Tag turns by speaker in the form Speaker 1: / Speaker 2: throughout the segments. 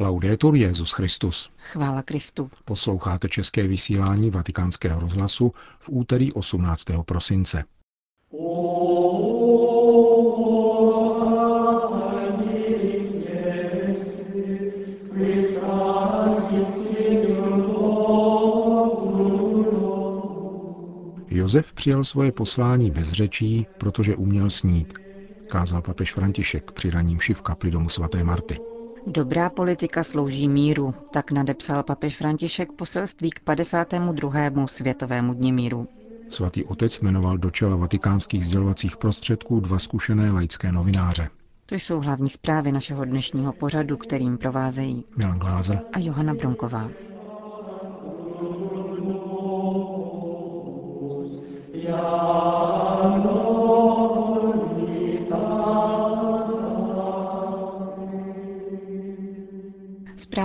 Speaker 1: Laudetur Jezus Christus.
Speaker 2: Chvála Kristu.
Speaker 1: Posloucháte české vysílání Vatikánského rozhlasu v úterý 18. prosince. Josef přijal svoje poslání bez řečí, protože uměl snít, kázal papež František při raním v kapli domu svaté Marty.
Speaker 2: Dobrá politika slouží míru, tak nadepsal papež František poselství k 52. světovému dni míru.
Speaker 1: Svatý otec jmenoval do čela vatikánských sdělovacích prostředků dva zkušené laické novináře.
Speaker 2: To jsou hlavní zprávy našeho dnešního pořadu, kterým provázejí
Speaker 1: Milan Glázer
Speaker 2: a Johana Bronková.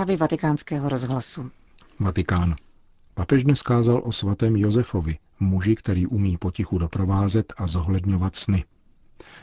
Speaker 2: Zprávy vatikánského rozhlasu.
Speaker 1: Vatikán. Papež dnes kázal o svatém Josefovi, muži, který umí potichu doprovázet a zohledňovat sny.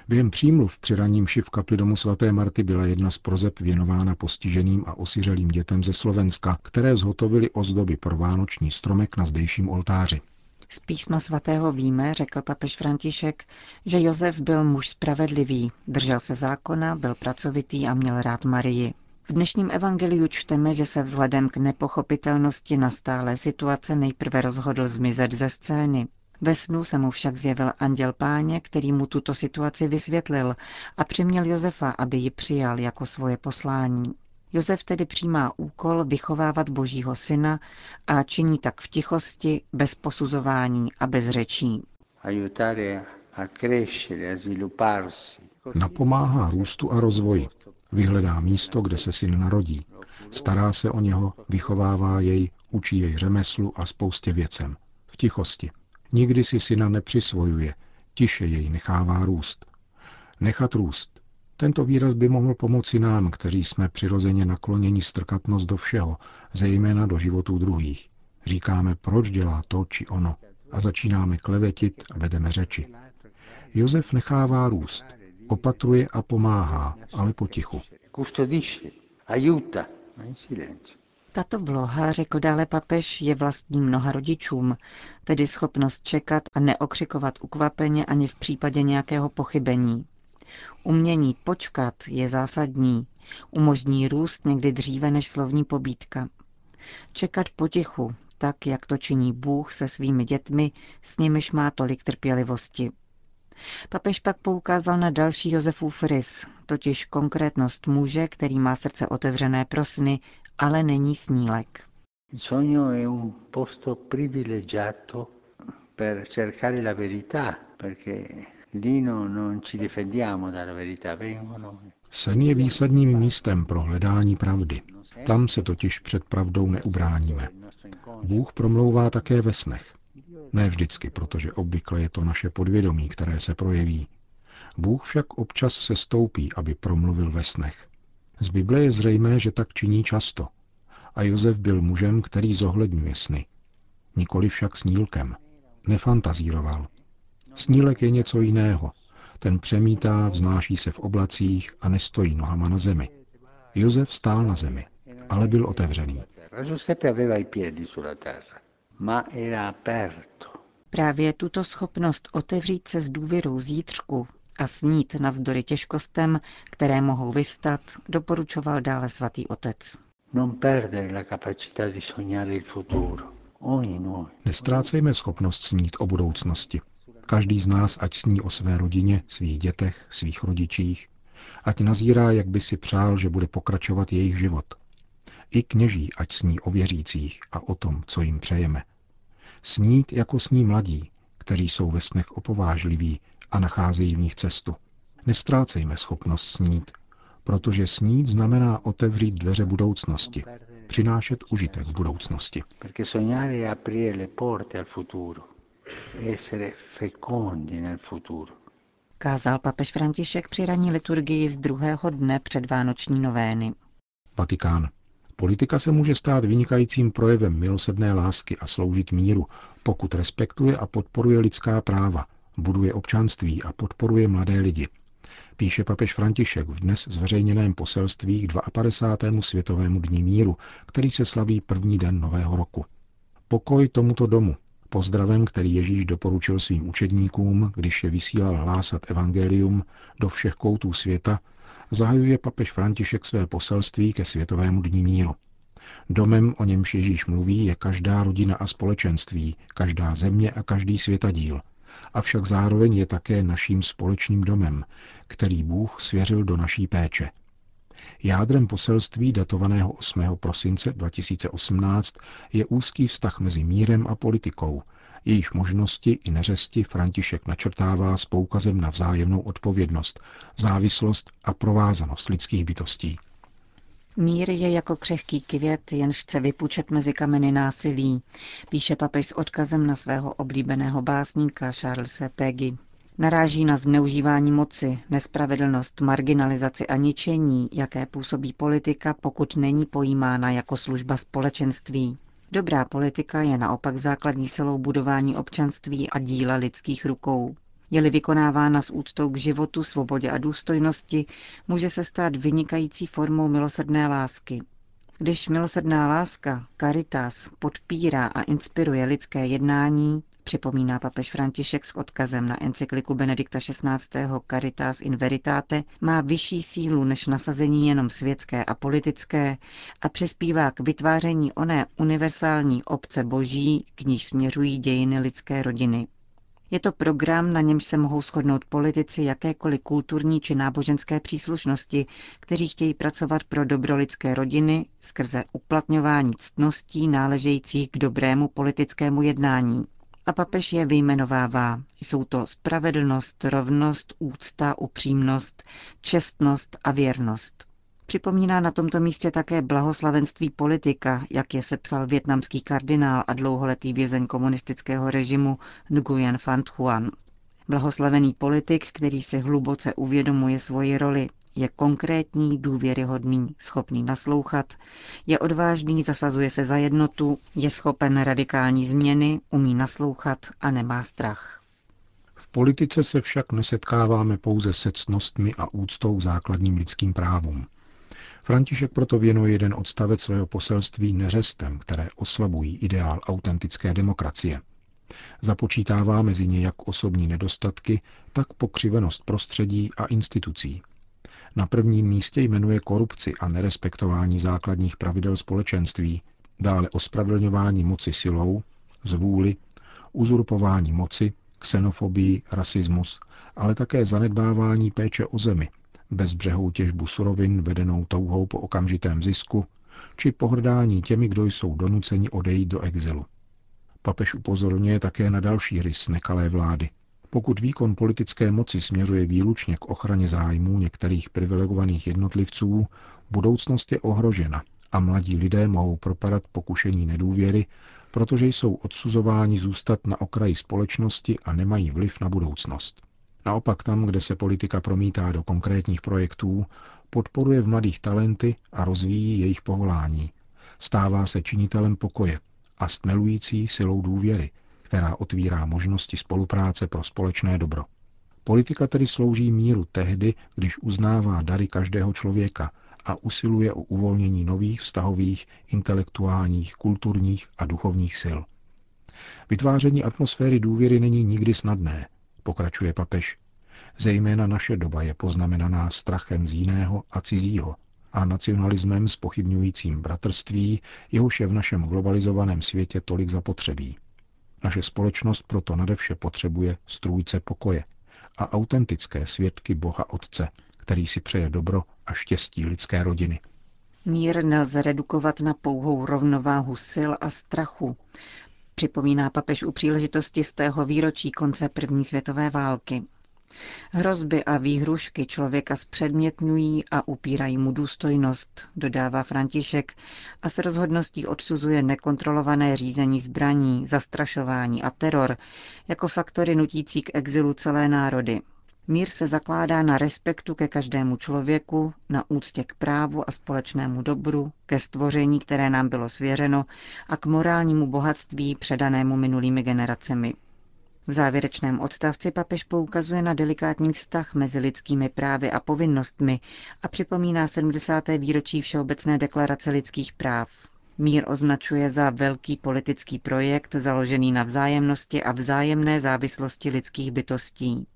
Speaker 1: Během přímluv při raním v kapli domu svaté Marty byla jedna z prozeb věnována postiženým a osiřelým dětem ze Slovenska, které zhotovili ozdoby pro vánoční stromek na zdejším oltáři.
Speaker 2: Z písma svatého víme, řekl papež František, že Josef byl muž spravedlivý, držel se zákona, byl pracovitý a měl rád Marii. V dnešním evangeliu čteme, že se vzhledem k nepochopitelnosti nastále situace nejprve rozhodl zmizet ze scény. Ve snu se mu však zjevil anděl páně, který mu tuto situaci vysvětlil a přiměl Josefa, aby ji přijal jako svoje poslání. Josef tedy přijímá úkol vychovávat božího syna a činí tak v tichosti, bez posuzování a bez řečí.
Speaker 1: Napomáhá růstu a rozvoji. Vyhledá místo, kde se syn narodí. Stará se o něho, vychovává jej, učí jej řemeslu a spoustě věcem. V tichosti. Nikdy si syna nepřisvojuje, tiše jej nechává růst. Nechat růst. Tento výraz by mohl pomoci nám, kteří jsme přirozeně nakloněni strkatnost do všeho, zejména do životů druhých. Říkáme, proč dělá to či ono a začínáme klevetit a vedeme řeči. Josef nechává růst, opatruje a pomáhá, ale potichu.
Speaker 2: Tato vloha, řekl dále papež, je vlastní mnoha rodičům, tedy schopnost čekat a neokřikovat ukvapeně ani v případě nějakého pochybení. Umění počkat je zásadní, umožní růst někdy dříve než slovní pobídka. Čekat potichu, tak jak to činí Bůh se svými dětmi, s nimiž má tolik trpělivosti. Papež pak poukázal na další Josefův rys, totiž konkrétnost muže, který má srdce otevřené pro sny, ale není snílek.
Speaker 3: sogno è un posto privilegiato per cercare la verità, perché lì no, non ci difendiamo dalla verità, vengono
Speaker 1: Sen je výsadním místem pro hledání pravdy. Tam se totiž před pravdou neubráníme. Bůh promlouvá také ve snech. Ne vždycky, protože obvykle je to naše podvědomí, které se projeví. Bůh však občas se stoupí, aby promluvil ve snech. Z Bible je zřejmé, že tak činí často. A Josef byl mužem, který zohledňuje sny. Nikoli však snílkem. Nefantazíroval. Snílek je něco jiného. Ten přemítá, vznáší se v oblacích a nestojí nohama na zemi. Josef stál na zemi, ale byl otevřený.
Speaker 3: Giuseppe aveva i piedi sulla terra, ma era aperto.
Speaker 2: Právě tuto schopnost otevřít se s důvěrou zítřku a snít navzdory těžkostem, které mohou vyvstat, doporučoval dále svatý otec.
Speaker 3: Non perdere la capacità di sognare il futuro.
Speaker 1: Nestrácejme schopnost snít o budoucnosti. Každý z nás ať sní o své rodině, svých dětech, svých rodičích, ať nazírá, jak by si přál, že bude pokračovat jejich život. I kněží ať sní o věřících a o tom, co jim přejeme. Snít jako sní mladí, kteří jsou ve snech opovážliví a nacházejí v nich cestu. Nestrácejme schopnost snít, protože snít znamená otevřít dveře budoucnosti, přinášet užitek v budoucnosti.
Speaker 3: Perché sognare è aprire le porte al futuro, essere fecondi nel futuro.
Speaker 2: Kázal papež František při ranní liturgii z druhého dne předvánoční novény.
Speaker 1: Vatikán. Politika se může stát vynikajícím projevem milosedné lásky a sloužit míru, pokud respektuje a podporuje lidská práva, buduje občanství a podporuje mladé lidi. Píše papež František v dnes zveřejněném poselství k 52. světovému dní míru, který se slaví první den nového roku. Pokoj tomuto domu, pozdravem, který Ježíš doporučil svým učedníkům, když je vysílal hlásat evangelium do všech koutů světa, zahajuje papež František své poselství ke světovému dní míru. Domem, o němž Ježíš mluví, je každá rodina a společenství, každá země a každý světadíl. Avšak zároveň je také naším společným domem, který Bůh svěřil do naší péče. Jádrem poselství datovaného 8. prosince 2018 je úzký vztah mezi mírem a politikou, jejíž možnosti i neřesti František načrtává s poukazem na vzájemnou odpovědnost, závislost a provázanost lidských bytostí.
Speaker 2: Mír je jako křehký květ, jenž chce vypučet mezi kameny násilí, píše papež s odkazem na svého oblíbeného básníka Charlesa Peggy. Naráží na zneužívání moci, nespravedlnost, marginalizaci a ničení, jaké působí politika, pokud není pojímána jako služba společenství. Dobrá politika je naopak základní silou budování občanství a díla lidských rukou. Je-li vykonávána s úctou k životu, svobodě a důstojnosti, může se stát vynikající formou milosrdné lásky. Když milosrdná láska, caritas, podpírá a inspiruje lidské jednání, připomíná papež František s odkazem na encykliku Benedikta XVI. Caritas in Veritate, má vyšší sílu než nasazení jenom světské a politické a přispívá k vytváření oné univerzální obce boží, k níž směřují dějiny lidské rodiny. Je to program, na němž se mohou shodnout politici jakékoliv kulturní či náboženské příslušnosti, kteří chtějí pracovat pro dobro lidské rodiny skrze uplatňování ctností náležejících k dobrému politickému jednání. A papež je vyjmenovává. Jsou to spravedlnost, rovnost, úcta, upřímnost, čestnost a věrnost. Připomíná na tomto místě také blahoslavenství politika, jak je sepsal větnamský kardinál a dlouholetý vězeň komunistického režimu Nguyen Van Thuan. Blahoslavený politik, který si hluboce uvědomuje svoji roli, je konkrétní, důvěryhodný, schopný naslouchat, je odvážný, zasazuje se za jednotu, je schopen radikální změny, umí naslouchat a nemá strach.
Speaker 1: V politice se však nesetkáváme pouze se cnostmi a úctou základním lidským právům. František proto věnuje jeden odstavec svého poselství neřestem, které oslabují ideál autentické demokracie. Započítává mezi ně jak osobní nedostatky, tak pokřivenost prostředí a institucí. Na prvním místě jmenuje korupci a nerespektování základních pravidel společenství, dále ospravedlňování moci silou, zvůli, uzurpování moci, xenofobii, rasismus, ale také zanedbávání péče o zemi, bezbřehou těžbu surovin vedenou touhou po okamžitém zisku, či pohrdání těmi, kdo jsou donuceni odejít do exilu. Papež upozorňuje také na další rys nekalé vlády. Pokud výkon politické moci směřuje výlučně k ochraně zájmů některých privilegovaných jednotlivců, budoucnost je ohrožena a mladí lidé mohou propadat pokušení nedůvěry, protože jsou odsuzováni zůstat na okraji společnosti a nemají vliv na budoucnost. Naopak tam, kde se politika promítá do konkrétních projektů, podporuje v mladých talenty a rozvíjí jejich povolání. Stává se činitelem pokoje a stmelující silou důvěry, která otvírá možnosti spolupráce pro společné dobro. Politika tedy slouží míru tehdy, když uznává dary každého člověka a usiluje o uvolnění nových vztahových, intelektuálních, kulturních a duchovních sil. Vytváření atmosféry důvěry není nikdy snadné, pokračuje papež. Zejména naše doba je poznamenaná strachem z jiného a cizího a nacionalismem spochybňujícím bratrství, jehož je v našem globalizovaném světě tolik zapotřebí. Naše společnost proto nadevše potřebuje strůjce pokoje a autentické svědky Boha Otce, který si přeje dobro a štěstí lidské rodiny.
Speaker 2: Mír nelze redukovat na pouhou rovnováhu sil a strachu, připomíná papež u příležitosti z tého výročí konce první světové války. Hrozby a výhrušky člověka zpředmětňují a upírají mu důstojnost, dodává František a s rozhodností odsuzuje nekontrolované řízení zbraní, zastrašování a teror jako faktory nutící k exilu celé národy. Mír se zakládá na respektu ke každému člověku, na úctě k právu a společnému dobru, ke stvoření, které nám bylo svěřeno a k morálnímu bohatství předanému minulými generacemi. V závěrečném odstavci papež poukazuje na delikátní vztah mezi lidskými právy a povinnostmi a připomíná 70. výročí Všeobecné deklarace lidských práv. Mír označuje za velký politický projekt založený na vzájemnosti a vzájemné závislosti lidských bytostí.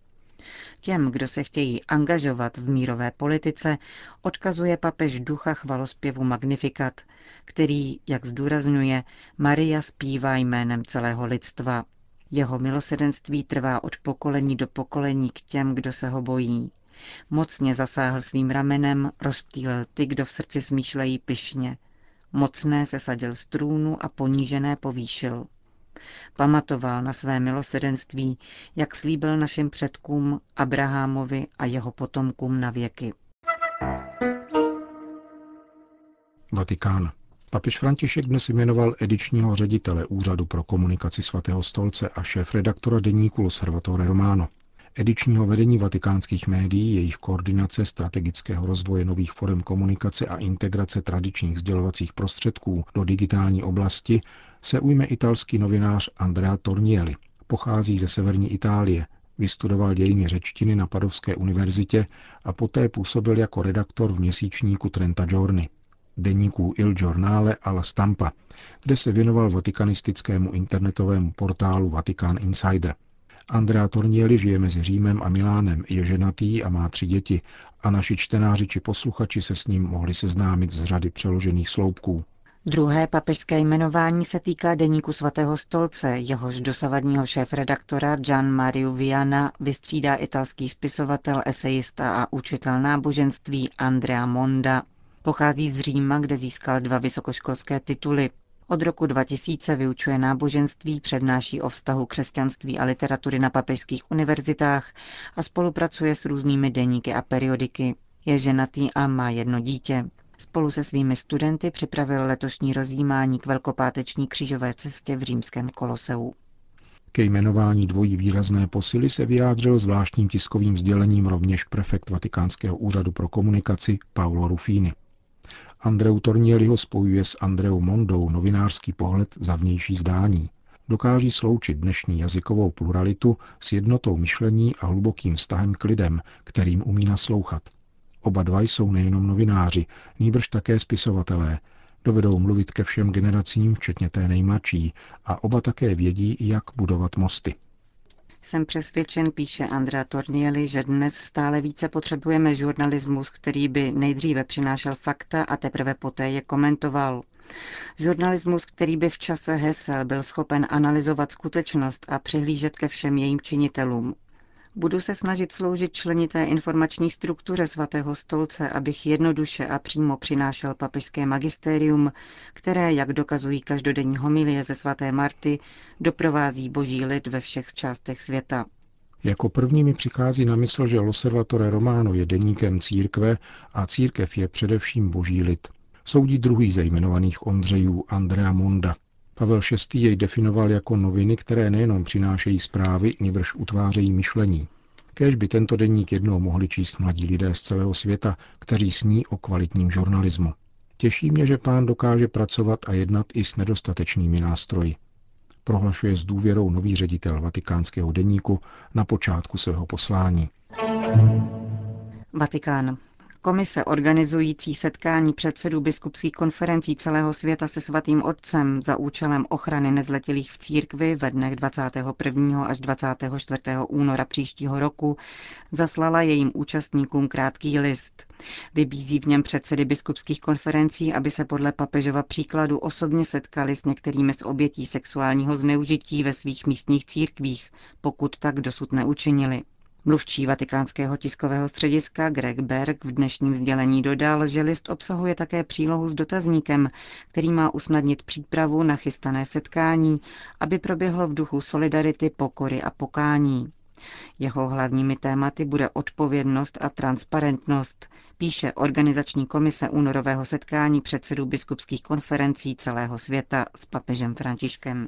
Speaker 2: Těm, kdo se chtějí angažovat v mírové politice, odkazuje papež ducha chvalospěvu Magnifikat, který, jak zdůrazňuje, Maria zpívá jménem celého lidstva. Jeho milosedenství trvá od pokolení do pokolení k těm, kdo se ho bojí. Mocně zasáhl svým ramenem, rozptýlil ty, kdo v srdci smýšlejí pyšně. Mocné se sadil z trůnu a ponížené povýšil. Pamatoval na své milosedenství, jak slíbil našim předkům Abrahamovi a jeho potomkům na věky.
Speaker 1: Vatikán. Papež František dnes jmenoval edičního ředitele Úřadu pro komunikaci svatého stolce a šéf-redaktora deníku Osservatore Romano. Edičního vedení vatikánských médií, jejich koordinace strategického rozvoje nových forem komunikace a integrace tradičních sdělovacích prostředků do digitální oblasti se ujme italský novinář Andrea Tornielli. Pochází ze severní Itálie, vystudoval dějiny řečtiny na Padovské univerzitě a poté působil jako redaktor v měsíčníku Trenta Giorni deníků Il Giornale a La Stampa, kde se věnoval vatikanistickému internetovému portálu Vatican Insider. Andrea Tornieli žije mezi Římem a Milánem, je ženatý a má tři děti a naši čtenáři či posluchači se s ním mohli seznámit z řady přeložených sloupků.
Speaker 2: Druhé papežské jmenování se týká deníku svatého stolce, jehož dosavadního šéf-redaktora Gian Mariu Viana vystřídá italský spisovatel, esejista a učitel náboženství Andrea Monda. Pochází z Říma, kde získal dva vysokoškolské tituly. Od roku 2000 vyučuje náboženství, přednáší o vztahu křesťanství a literatury na papežských univerzitách a spolupracuje s různými deníky a periodiky. Je ženatý a má jedno dítě. Spolu se svými studenty připravil letošní rozjímání k velkopáteční křížové cestě v římském koloseu.
Speaker 1: Ke jmenování dvojí výrazné posily se vyjádřil zvláštním tiskovým sdělením rovněž prefekt Vatikánského úřadu pro komunikaci Paolo Rufini. Andreu Tornieliho spojuje s Andreou Mondou novinářský pohled za vnější zdání. Dokáží sloučit dnešní jazykovou pluralitu s jednotou myšlení a hlubokým vztahem k lidem, kterým umí naslouchat. Oba dva jsou nejenom novináři, nýbrž také spisovatelé. Dovedou mluvit ke všem generacím, včetně té nejmladší, a oba také vědí, jak budovat mosty.
Speaker 2: Jsem přesvědčen, píše Andrea Tornieli, že dnes stále více potřebujeme žurnalismus, který by nejdříve přinášel fakta a teprve poté je komentoval. Žurnalismus, který by v čase hesel byl schopen analyzovat skutečnost a přihlížet ke všem jejím činitelům. Budu se snažit sloužit členité informační struktuře svatého stolce, abych jednoduše a přímo přinášel papežské magistérium, které, jak dokazují každodenní homilie ze svaté Marty, doprovází boží lid ve všech částech světa.
Speaker 1: Jako první mi přichází na mysl, že Loservatore Romano je deníkem církve a církev je především boží lid. Soudí druhý ze jmenovaných Ondřejů Andrea Monda. Pavel VI. jej definoval jako noviny, které nejenom přinášejí zprávy, nýbrž utvářejí myšlení. Kéž by tento denník jednou mohli číst mladí lidé z celého světa, kteří sní o kvalitním žurnalismu. Těší mě, že pán dokáže pracovat a jednat i s nedostatečnými nástroji. Prohlašuje s důvěrou nový ředitel vatikánského deníku na počátku svého poslání.
Speaker 2: Vatikán. Komise organizující setkání předsedů biskupských konferencí celého světa se svatým otcem za účelem ochrany nezletilých v církvi ve dnech 21. až 24. února příštího roku zaslala jejím účastníkům krátký list. Vybízí v něm předsedy biskupských konferencí, aby se podle papežova příkladu osobně setkali s některými z obětí sexuálního zneužití ve svých místních církvích, pokud tak dosud neučinili. Mluvčí vatikánského tiskového střediska Greg Berg v dnešním sdělení dodal, že list obsahuje také přílohu s dotazníkem, který má usnadnit přípravu na chystané setkání, aby proběhlo v duchu solidarity, pokory a pokání. Jeho hlavními tématy bude odpovědnost a transparentnost, píše organizační komise únorového setkání předsedů biskupských konferencí celého světa s papežem Františkem.